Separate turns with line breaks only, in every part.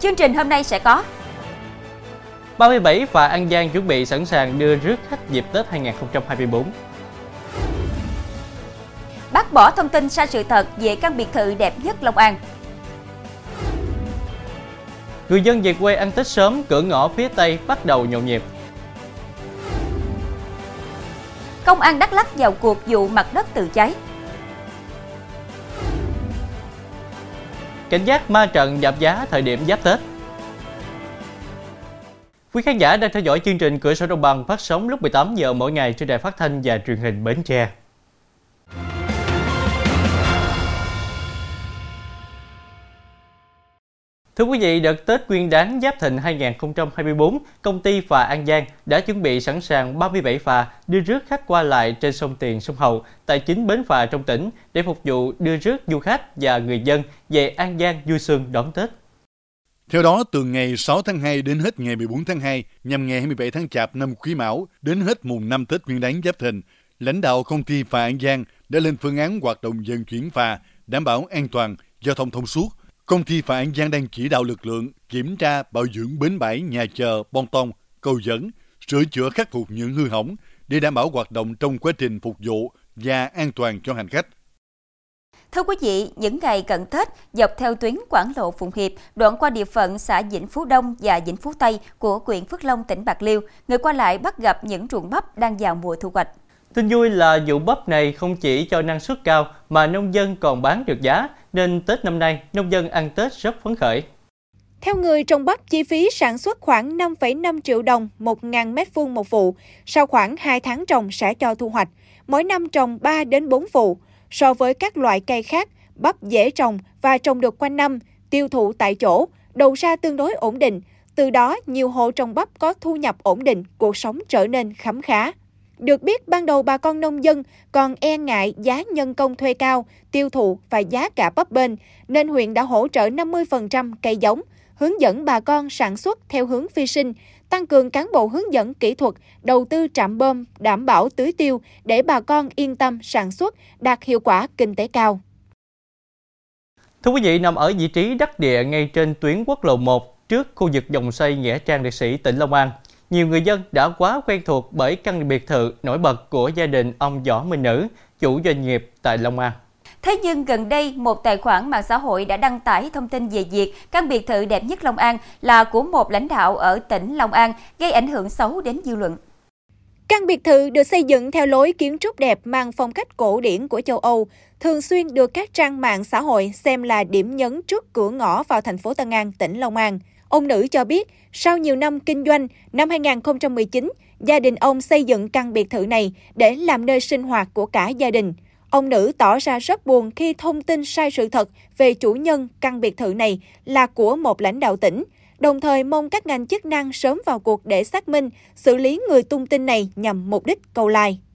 Chương trình hôm nay sẽ có
37 và An Giang chuẩn bị sẵn sàng đưa rước khách dịp Tết 2024.
Bác bỏ thông tin sai sự thật về căn biệt thự đẹp nhất Long An.
Người dân về quê ăn Tết sớm, cửa ngõ phía Tây bắt đầu nhộn nhịp.
Công an Đắk Lắk vào cuộc vụ mặt đất tự cháy.
Cảnh giác ma trận giảm giá thời điểm giáp Tết. Quý khán giả đang theo dõi chương trình Cửa sổ Đồng bằng phát sóng lúc 18 giờ mỗi ngày trên đài phát thanh và truyền hình Bến Tre. Thưa quý vị, đợt Tết Nguyên đán Giáp Thịnh 2024, công ty phà An Giang đã chuẩn bị sẵn sàng 37 phà đưa rước khách qua lại trên sông Tiền, sông Hậu tại chính bến phà trong tỉnh để phục vụ đưa rước du khách và người dân về An Giang vui xuân đón Tết.
Theo đó, từ ngày 6 tháng 2 đến hết ngày 14 tháng 2, nhằm ngày 27 tháng Chạp năm Quý Mão đến hết mùng 5 Tết Nguyên đán Giáp Thìn, lãnh đạo công ty phà An Giang đã lên phương án hoạt động vận chuyển phà, đảm bảo an toàn, giao thông thông suốt. Công ty phà An Giang đang chỉ đạo lực lượng kiểm tra, bảo dưỡng bến bãi, nhà chờ, bon tông, cầu dẫn, sửa chữa khắc phục những hư hỏng để đảm bảo hoạt động trong quá trình phục vụ và an toàn cho hành khách.
Thưa quý vị, những ngày cận Tết, dọc theo tuyến Quảng Lộ Phụng Hiệp, đoạn qua địa phận xã Vĩnh Phú Đông và Vĩnh Phú Tây của huyện Phước Long, tỉnh Bạc Liêu, người qua lại bắt gặp những ruộng bắp đang vào mùa thu hoạch.
Tin vui là vụ bắp này không chỉ cho năng suất cao mà nông dân còn bán được giá, nên Tết năm nay nông dân ăn Tết rất phấn khởi.
Theo người trồng bắp, chi phí sản xuất khoảng 5,5 triệu đồng 1.000 mét vuông một vụ. Sau khoảng 2 tháng trồng sẽ cho thu hoạch. Mỗi năm trồng 3 đến 4 vụ. So với các loại cây khác, bắp dễ trồng và trồng được quanh năm, tiêu thụ tại chỗ, đầu ra tương đối ổn định. Từ đó, nhiều hộ trồng bắp có thu nhập ổn định, cuộc sống trở nên khấm khá. Được biết, ban đầu bà con nông dân còn e ngại giá nhân công thuê cao, tiêu thụ và giá cả bấp bênh, nên huyện đã hỗ trợ 50% cây giống, hướng dẫn bà con sản xuất theo hướng phi sinh, tăng cường cán bộ hướng dẫn kỹ thuật, đầu tư trạm bơm, đảm bảo tưới tiêu để bà con yên tâm sản xuất, đạt hiệu quả kinh tế cao.
Thưa quý vị, nằm ở vị trí đắc địa ngay trên tuyến quốc lộ 1 trước khu vực dòng xây Nghĩa Trang Liệt sĩ tỉnh Long An, nhiều người dân đã quá quen thuộc bởi căn biệt thự nổi bật của gia đình ông Võ Minh Nữ, chủ doanh nghiệp tại Long An.
Thế nhưng gần đây, một tài khoản mạng xã hội đã đăng tải thông tin về việc căn biệt thự đẹp nhất Long An là của một lãnh đạo ở tỉnh Long An, gây ảnh hưởng xấu đến dư luận.
Căn biệt thự được xây dựng theo lối kiến trúc đẹp mang phong cách cổ điển của châu Âu, thường xuyên được các trang mạng xã hội xem là điểm nhấn trước cửa ngõ vào thành phố Tân An, tỉnh Long An. Ông Nữ cho biết, sau nhiều năm kinh doanh, năm 2019, gia đình ông xây dựng căn biệt thự này để làm nơi sinh hoạt của cả gia đình. Ông Nữ tỏ ra rất buồn khi thông tin sai sự thật về chủ nhân căn biệt thự này là của một lãnh đạo tỉnh, đồng thời mong các ngành chức năng sớm vào cuộc để xác minh, xử lý người tung tin này nhằm mục đích câu like.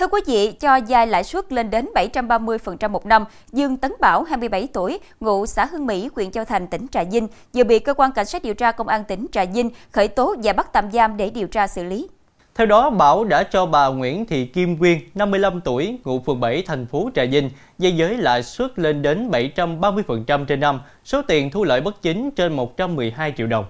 Thưa quý vị, cho dài lãi suất lên đến 730% một năm, Dương Tấn Bảo, 27 tuổi, ngụ xã Hưng Mỹ, huyện Châu Thành, tỉnh Trà Vinh, vừa bị cơ quan cảnh sát điều tra công an tỉnh Trà Vinh khởi tố và bắt tạm giam để điều tra xử lý.
Theo đó, Bảo đã cho bà Nguyễn Thị Kim Quyên, 55 tuổi, ngụ phường 7, thành phố Trà Vinh, dây giới lãi suất lên đến 730% trên năm, số tiền thu lợi bất chính trên 112 triệu đồng.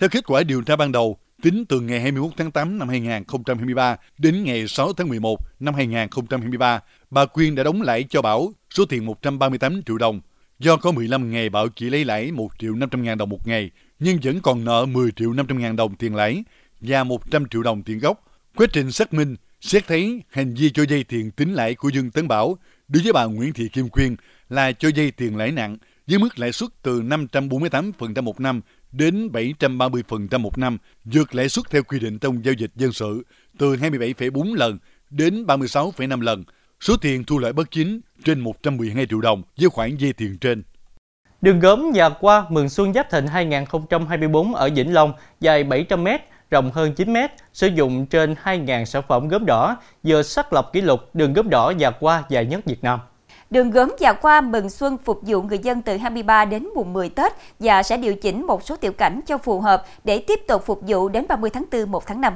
Theo kết quả điều tra ban đầu, tính từ ngày 21 tháng 8 năm 2023 đến ngày 6 tháng 11 năm 2023, bà Quyên đã đóng lãi cho Bảo số tiền 138 triệu đồng. Do có 15 ngày Bảo chỉ lấy lãi 1 triệu 500 ngàn đồng một ngày, nhưng vẫn còn nợ 10 triệu 500 ngàn đồng tiền lãi và 100 triệu đồng tiền gốc. Quá trình xác minh, xét thấy hành vi cho dây tiền tính lãi của Dương Tấn Bảo đối với bà Nguyễn Thị Kim Quyên là cho dây tiền lãi nặng với mức lãi suất từ 548% một năm đến 730% một năm, vượt lãi suất theo quy định trong giao dịch dân sự từ 27,4 lần đến 36,5 lần. Số tiền thu lợi bất chính trên 112 triệu đồng với khoản dây tiền trên.
Đường gốm và qua Mừng Xuân Giáp Thịnh 2024 ở Vĩnh Long dài 700 m, rộng hơn 9 m, sử dụng trên 2.000 sản phẩm gốm đỏ, vừa xác lập kỷ lục đường gốm đỏ và qua dài nhất Việt Nam.
Đường gốm già qua mừng xuân phục vụ người dân từ 23 đến mùng 10 Tết và sẽ điều chỉnh một số tiểu cảnh cho phù hợp để tiếp tục phục vụ đến 30 tháng 4, 1 tháng 5.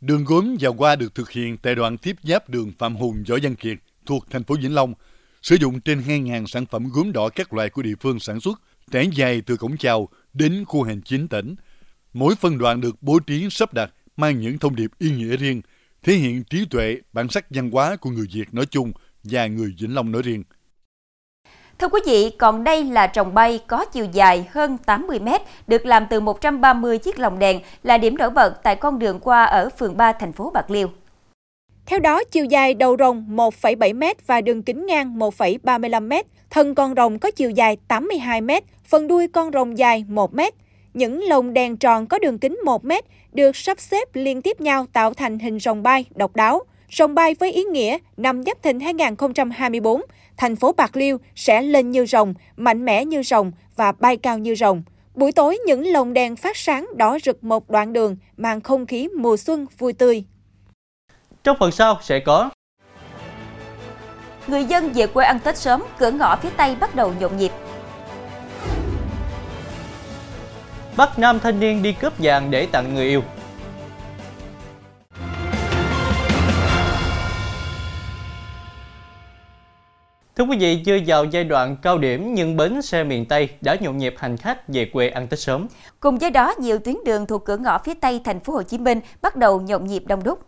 Đường gốm già qua được thực hiện tại đoạn tiếp giáp đường Phạm Hùng Võ Văn Kiệt thuộc thành phố Vĩnh Long, sử dụng trên 2.000 sản phẩm gốm đỏ các loại của địa phương sản xuất trải dài từ cổng chào đến khu hành chính tỉnh. Mỗi phân đoạn được bố trí sắp đặt mang những thông điệp ý nghĩa riêng, thể hiện trí tuệ, bản sắc văn hóa của người Việt nói chung và người Vĩnh Long nói riêng.
Thưa quý vị, còn đây là trồng bay có chiều dài hơn 80 mét, được làm từ 130 chiếc lồng đèn, là điểm nổi bật tại con đường qua ở phường 3 thành phố Bạc Liêu.
Theo đó, chiều dài đầu rồng 1,7 m và đường kính ngang 1,35 m. Thân con rồng có chiều dài 82 m, phần đuôi con rồng dài 1 m. Những lồng đèn tròn có đường kính 1 m được sắp xếp liên tiếp nhau tạo thành hình rồng bay độc đáo. Rồng bay với ý nghĩa năm Giáp Thìn 2024, thành phố Bạc Liêu sẽ lên như rồng, mạnh mẽ như rồng và bay cao như rồng. Buổi tối, những lồng đèn phát sáng đỏ rực một đoạn đường, mang không khí mùa xuân vui tươi.
Trong phần sau sẽ có
Người dân về quê ăn Tết sớm, cửa ngõ phía Tây bắt đầu nhộn nhịp.
Bắt nam thanh niên đi cướp vàng để tặng người yêu. Thưa quý vị, chưa vào giai đoạn cao điểm nhưng bến xe miền Tây đã nhộn nhịp hành khách về quê ăn Tết sớm.
Cùng với đó, nhiều tuyến đường thuộc cửa ngõ phía Tây thành phố Hồ Chí Minh bắt đầu nhộn nhịp đông đúc.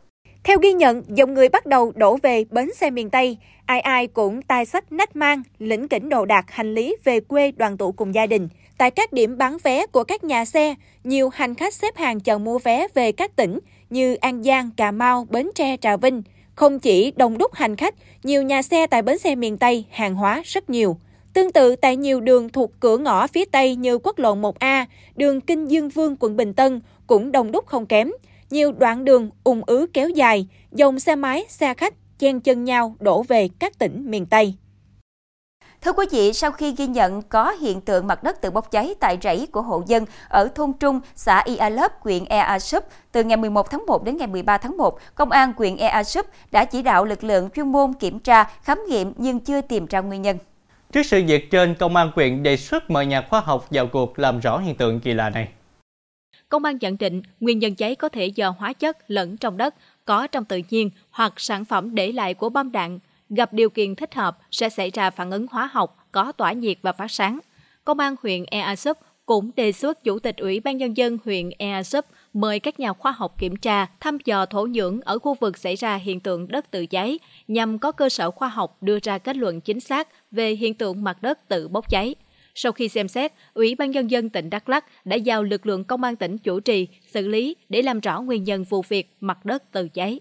Theo ghi nhận, dòng người bắt đầu đổ về bến xe miền Tây. Ai ai cũng tay sách nách mang, lĩnh kỉnh đồ đạc hành lý về quê đoàn tụ cùng gia đình. Tại các điểm bán vé của các nhà xe, nhiều hành khách xếp hàng chờ mua vé về các tỉnh như An Giang, Cà Mau, Bến Tre, Trà Vinh. Không chỉ đông đúc hành khách, nhiều nhà xe tại bến xe miền Tây hàng hóa rất nhiều. Tương tự tại nhiều đường thuộc cửa ngõ phía Tây như quốc lộ 1A, đường Kinh Dương Vương, quận Bình Tân cũng đông đúc không kém. Nhiều đoạn đường ùn ứ kéo dài, dòng xe máy, xe khách chen chân nhau đổ về các tỉnh miền Tây.
Thưa quý vị, sau khi ghi nhận có hiện tượng mặt đất tự bốc cháy tại rẫy của hộ dân ở thôn Trung, xã Ia Lớp, huyện Ea Súp, từ ngày 11 tháng 1 đến ngày 13 tháng 1, Công an huyện Ea Súp đã chỉ đạo lực lượng chuyên môn kiểm tra, khám nghiệm nhưng chưa tìm ra nguyên nhân.
Trước sự việc trên, Công an huyện đề xuất mời nhà khoa học vào cuộc làm rõ hiện tượng kỳ lạ này.
Công an nhận định nguyên nhân cháy có thể do hóa chất lẫn trong đất, có trong tự nhiên hoặc sản phẩm để lại của bom đạn. Gặp điều kiện thích hợp sẽ xảy ra phản ứng hóa học, có tỏa nhiệt và phát sáng. Công an huyện Ea Súp cũng đề xuất Chủ tịch Ủy ban Nhân dân huyện Ea Súp mời các nhà khoa học kiểm tra, thăm dò thổ nhưỡng ở khu vực xảy ra hiện tượng đất tự cháy, nhằm có cơ sở khoa học đưa ra kết luận chính xác về hiện tượng mặt đất tự bốc cháy. Sau khi xem xét, Ủy ban Nhân dân tỉnh Đắk Lắk đã giao lực lượng công an tỉnh chủ trì, xử lý để làm rõ nguyên nhân vụ việc mặt đất tự cháy.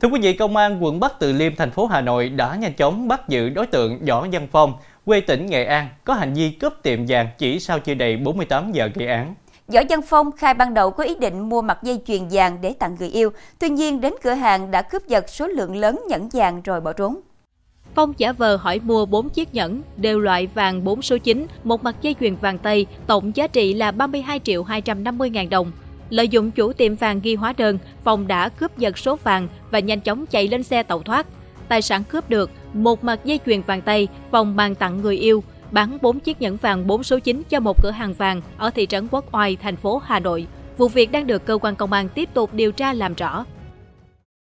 Thưa quý vị, Công an quận Bắc Từ Liêm, thành phố Hà Nội đã nhanh chóng bắt giữ đối tượng Võ Văn Phong, quê tỉnh Nghệ An, có hành vi cướp tiệm vàng chỉ sau chưa đầy 48 giờ gây án.
Võ Văn Phong khai ban đầu có ý định mua mặt dây chuyền vàng để tặng người yêu, tuy nhiên đến cửa hàng đã cướp giật số lượng lớn nhẫn vàng rồi bỏ trốn.
Phong giả vờ hỏi mua 4 chiếc nhẫn, đều loại vàng 4 số 9, một mặt dây chuyền vàng Tây, tổng giá trị là 32 triệu 250 ngàn đồng. Lợi dụng chủ tiệm vàng ghi hóa đơn, Phong đã cướp giật số vàng và nhanh chóng chạy lên xe tẩu thoát. Tài sản cướp được, một mặt dây chuyền vàng Tây, Phong mang tặng người yêu, bán 4 chiếc nhẫn vàng 4 số 9 cho một cửa hàng vàng ở thị trấn Quốc Oai, thành phố Hà Nội. Vụ việc đang được cơ quan công an tiếp tục điều tra làm rõ.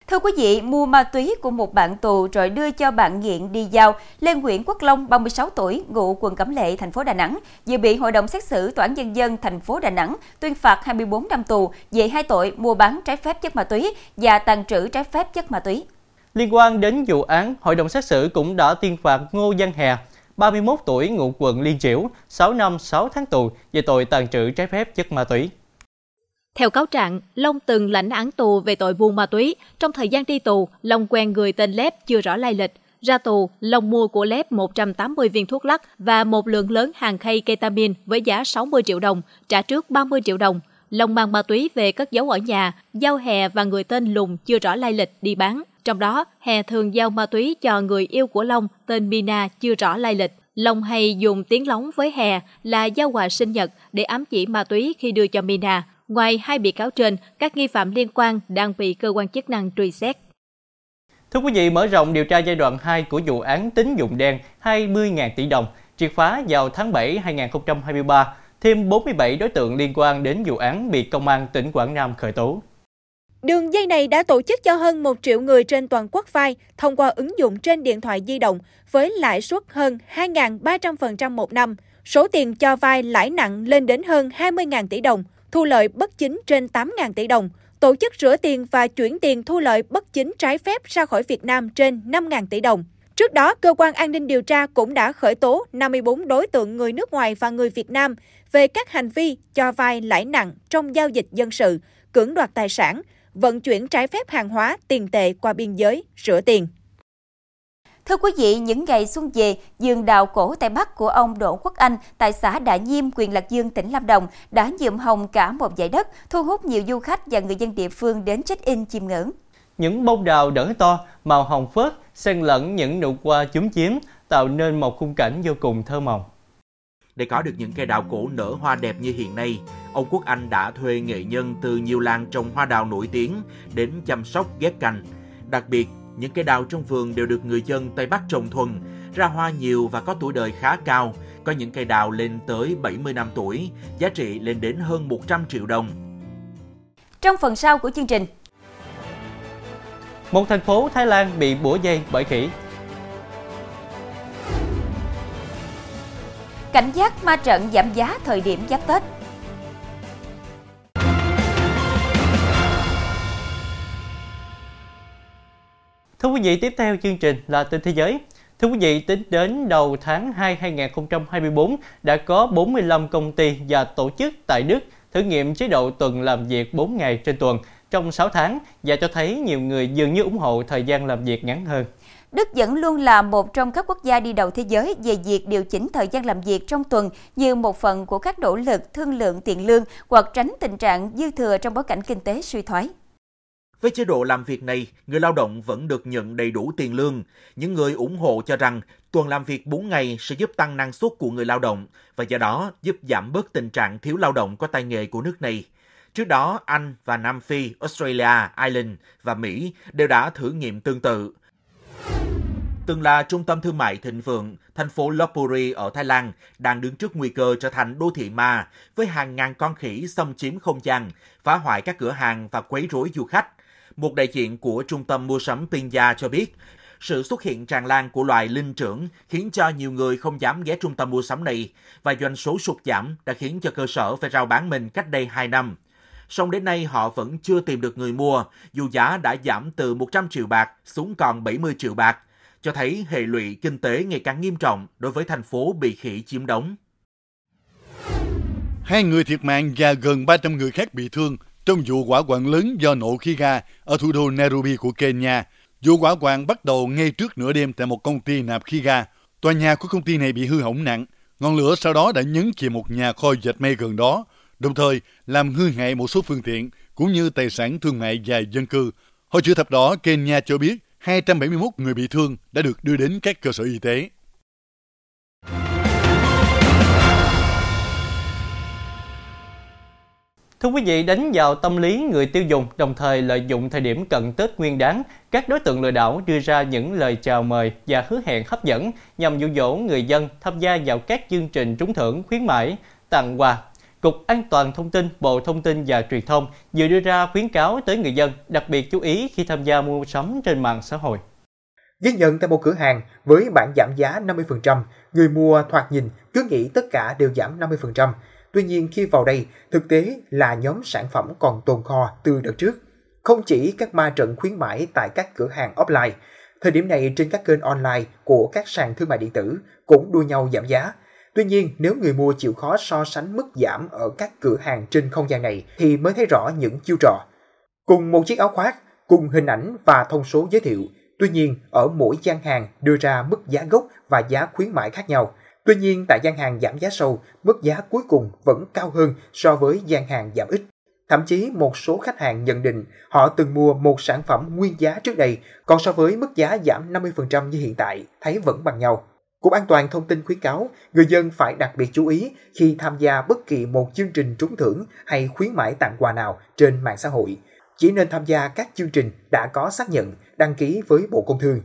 Thưa quý vị, mua ma túy của một bạn tù rồi đưa cho bạn nghiện đi giao, Lê Nguyễn Quốc Long, 36 tuổi, ngụ quận Cẩm Lệ, thành phố Đà Nẵng, vừa bị Hội đồng xét xử Tòa án Nhân dân thành phố Đà Nẵng tuyên phạt 24 năm tù về hai tội mua bán trái phép chất ma túy và tàn trữ trái phép chất ma túy.
Liên quan đến vụ án, Hội đồng xét xử cũng đã tuyên phạt Ngô Văn Hè, 31 tuổi, ngụ quận Liên Chiểu, 6 năm 6 tháng tù về tội tàn trữ trái phép chất ma túy.
Theo cáo trạng, Long từng lãnh án tù về tội buôn ma túy. Trong thời gian đi tù, Long quen người tên Lép chưa rõ lai lịch. Ra tù, Long mua của Lép 180 viên thuốc lắc và một lượng lớn hàng khay ketamin với giá 60 triệu đồng, trả trước 30 triệu đồng. Long mang ma túy về cất giấu ở nhà, giao Hè và người tên Lùng chưa rõ lai lịch đi bán. Trong đó, Hè thường giao ma túy cho người yêu của Long tên Mina chưa rõ lai lịch. Long hay dùng tiếng lóng với Hè là giao quà sinh nhật để ám chỉ ma túy khi đưa cho Mina. Ngoài hai bị cáo trên, các nghi phạm liên quan đang bị cơ quan chức năng truy xét.
Thưa quý vị, mở rộng điều tra giai đoạn 2 của vụ án tín dụng đen 20.000 tỷ đồng, triệt phá vào tháng 7 2023, thêm 47 đối tượng liên quan đến vụ án bị Công an tỉnh Quảng Nam khởi tố.
Đường dây này đã tổ chức cho hơn 1 triệu người trên toàn quốc vay thông qua ứng dụng trên điện thoại di động với lãi suất hơn 2.300% một năm. Số tiền cho vay lãi nặng lên đến hơn 20.000 tỷ đồng, thu lợi bất chính trên 8.000 tỷ đồng. Tổ chức rửa tiền và chuyển tiền thu lợi bất chính trái phép ra khỏi Việt Nam trên 5.000 tỷ đồng. Trước đó, cơ quan an ninh điều tra cũng đã khởi tố 54 đối tượng người nước ngoài và người Việt Nam về các hành vi cho vay lãi nặng trong giao dịch dân sự, cưỡng đoạt tài sản, vận chuyển trái phép hàng hóa, tiền tệ qua biên giới, rửa tiền.
Thưa quý vị, những ngày xuân về, vườn đào cổ Tây Bắc của ông Đỗ Quốc Anh tại xã Đạ Nhiêm, huyện Lạc Dương, tỉnh Lâm Đồng đã nhuộm hồng cả một dải đất, thu hút nhiều du khách và người dân địa phương đến check-in chiêm ngưỡng.
Những bông đào đỡ to, màu hồng phớt, xen lẫn những nụ hoa chúm chím, tạo nên một khung cảnh vô cùng thơ mộng.
Để có được những cây đào cổ nở hoa đẹp như hiện nay, ông Quốc Anh đã thuê nghệ nhân từ nhiều làng trồng hoa đào nổi tiếng đến chăm sóc ghép cành. Đặc biệt, những cây đào trong vườn đều được người dân Tây Bắc trồng thuần, ra hoa nhiều và có tuổi đời khá cao. Có những cây đào lên tới 70 năm tuổi, giá trị lên đến hơn 100 triệu đồng.
Trong phần sau của chương trình,
một thành phố Thái Lan bị bủa dây bởi khỉ.
Cảnh giác ma trận giảm giá thời điểm giáp Tết.
Thưa quý vị, tiếp theo chương trình là tin thế giới. Thưa quý vị, tính đến đầu tháng 2 2024 đã có 45 công ty và tổ chức tại Đức thử nghiệm chế độ tuần làm việc 4 ngày trên tuần trong 6 tháng và cho thấy nhiều người dường như ủng hộ thời gian làm việc ngắn hơn.
Đức vẫn luôn là một trong các quốc gia đi đầu thế giới về việc điều chỉnh thời gian làm việc trong tuần như một phần của các nỗ lực thương lượng tiền lương hoặc tránh tình trạng dư thừa trong bối cảnh kinh tế suy thoái.
Với chế độ làm việc này, người lao động vẫn được nhận đầy đủ tiền lương. Những người ủng hộ cho rằng tuần làm việc 4 ngày sẽ giúp tăng năng suất của người lao động và do đó giúp giảm bớt tình trạng thiếu lao động có tay nghề của nước này. Trước đó, Anh và Nam Phi, Australia, Ireland và Mỹ đều đã thử nghiệm tương tự. Từng là trung tâm thương mại thịnh vượng, thành phố Lopburi ở Thái Lan đang đứng trước nguy cơ trở thành đô thị ma với hàng ngàn con khỉ xâm chiếm không gian, phá hoại các cửa hàng và quấy rối du khách. Một đại diện của trung tâm mua sắm Pinya cho biết, sự xuất hiện tràn lan của loài linh trưởng khiến cho nhiều người không dám ghé trung tâm mua sắm này và doanh số sụt giảm đã khiến cho cơ sở phải rao bán mình cách đây 2 năm song đến nay họ vẫn chưa tìm được người mua, dù giá đã giảm từ 100 triệu bạc xuống còn 70 triệu bạc, cho thấy hệ lụy kinh tế ngày càng nghiêm trọng đối với thành phố bị khỉ chiếm đóng.
Hai người thiệt mạng và gần 300 người khác bị thương trong vụ hỏa hoạn lớn do nổ khí ga ở thủ đô Nairobi của Kenya. Vụ hỏa hoạn bắt đầu ngay trước nửa đêm tại một công ty nạp khí ga. Tòa nhà của công ty này bị hư hỏng nặng. Ngọn lửa sau đó đã nhấn chìm một nhà kho dệt may gần đó, đồng thời làm hư hại một số phương tiện cũng như tài sản thương mại và dân cư. Hội chữ thập đỏ Kenya cho biết 271 người bị thương đã được đưa đến các cơ sở y tế.
Thưa quý vị, đánh vào tâm lý người tiêu dùng, đồng thời lợi dụng thời điểm cận Tết Nguyên đáng, các đối tượng lừa đảo đưa ra những lời chào mời và hứa hẹn hấp dẫn nhằm dụ dỗ người dân tham gia vào các chương trình trúng thưởng khuyến mãi, tặng quà Cục An toàn Thông tin, Bộ Thông tin và Truyền thông vừa đưa ra khuyến cáo tới người dân đặc biệt chú ý khi tham gia mua sắm trên mạng xã hội.
Ghi nhận tại một cửa hàng với bản giảm giá 50%, người mua thoạt nhìn cứ nghĩ tất cả đều giảm 50%. Tuy nhiên khi vào đây, thực tế là nhóm sản phẩm còn tồn kho từ đợt trước. Không chỉ các ma trận khuyến mãi tại các cửa hàng offline, thời điểm này trên các kênh online của các sàn thương mại điện tử cũng đua nhau giảm giá – Tuy nhiên, nếu người mua chịu khó so sánh mức giảm ở các cửa hàng trên không gian này thì mới thấy rõ những chiêu trò. Cùng một chiếc áo khoác, cùng hình ảnh và thông số giới thiệu, tuy nhiên ở mỗi gian hàng đưa ra mức giá gốc và giá khuyến mãi khác nhau. Tuy nhiên tại gian hàng giảm giá sâu, mức giá cuối cùng vẫn cao hơn so với gian hàng giảm ít. Thậm chí một số khách hàng nhận định họ từng mua một sản phẩm nguyên giá trước đây, còn so với mức giá giảm 50% như hiện tại, thấy vẫn bằng nhau. Cục An toàn Thông tin khuyến cáo người dân phải đặc biệt chú ý khi tham gia bất kỳ một chương trình trúng thưởng hay khuyến mãi tặng quà nào trên mạng xã hội. Chỉ nên tham gia các chương trình đã có xác nhận, đăng ký với Bộ Công Thương.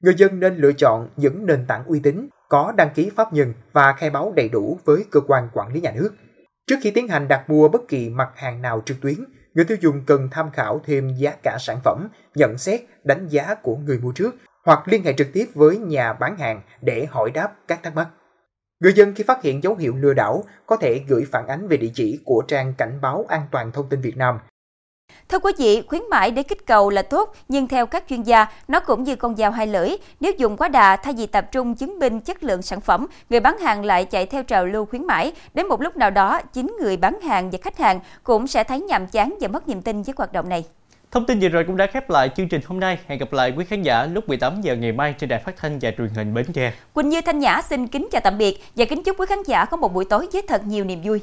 Người dân nên lựa chọn những nền tảng uy tín, có đăng ký pháp nhân và khai báo đầy đủ với cơ quan quản lý nhà nước. Trước khi tiến hành đặt mua bất kỳ mặt hàng nào trực tuyến,
người tiêu dùng cần tham khảo thêm giá cả sản phẩm, nhận xét, đánh giá của người mua trước hoặc liên hệ trực tiếp với nhà bán hàng để hỏi đáp các thắc mắc. Người dân khi phát hiện dấu hiệu lừa đảo có thể gửi phản ánh về địa chỉ của trang cảnh báo an toàn thông tin Việt Nam
Thưa quý vị, khuyến mãi để kích cầu là tốt, nhưng theo các chuyên gia, nó cũng như con dao hai lưỡi. Nếu dùng quá đà, thay vì tập trung chứng minh chất lượng sản phẩm, người bán hàng lại chạy theo trào lưu khuyến mãi. Đến một lúc nào đó, chính người bán hàng và khách hàng cũng sẽ thấy nhàm chán và mất niềm tin với hoạt động này.
Thông tin vừa rồi cũng đã khép lại chương trình hôm nay. Hẹn gặp lại quý khán giả lúc 18 giờ ngày mai trên đài phát thanh và truyền hình Bến Tre.
Quỳnh Như Thanh Nhã xin kính chào tạm biệt và kính chúc quý khán giả có một buổi tối với thật nhiều niềm vui.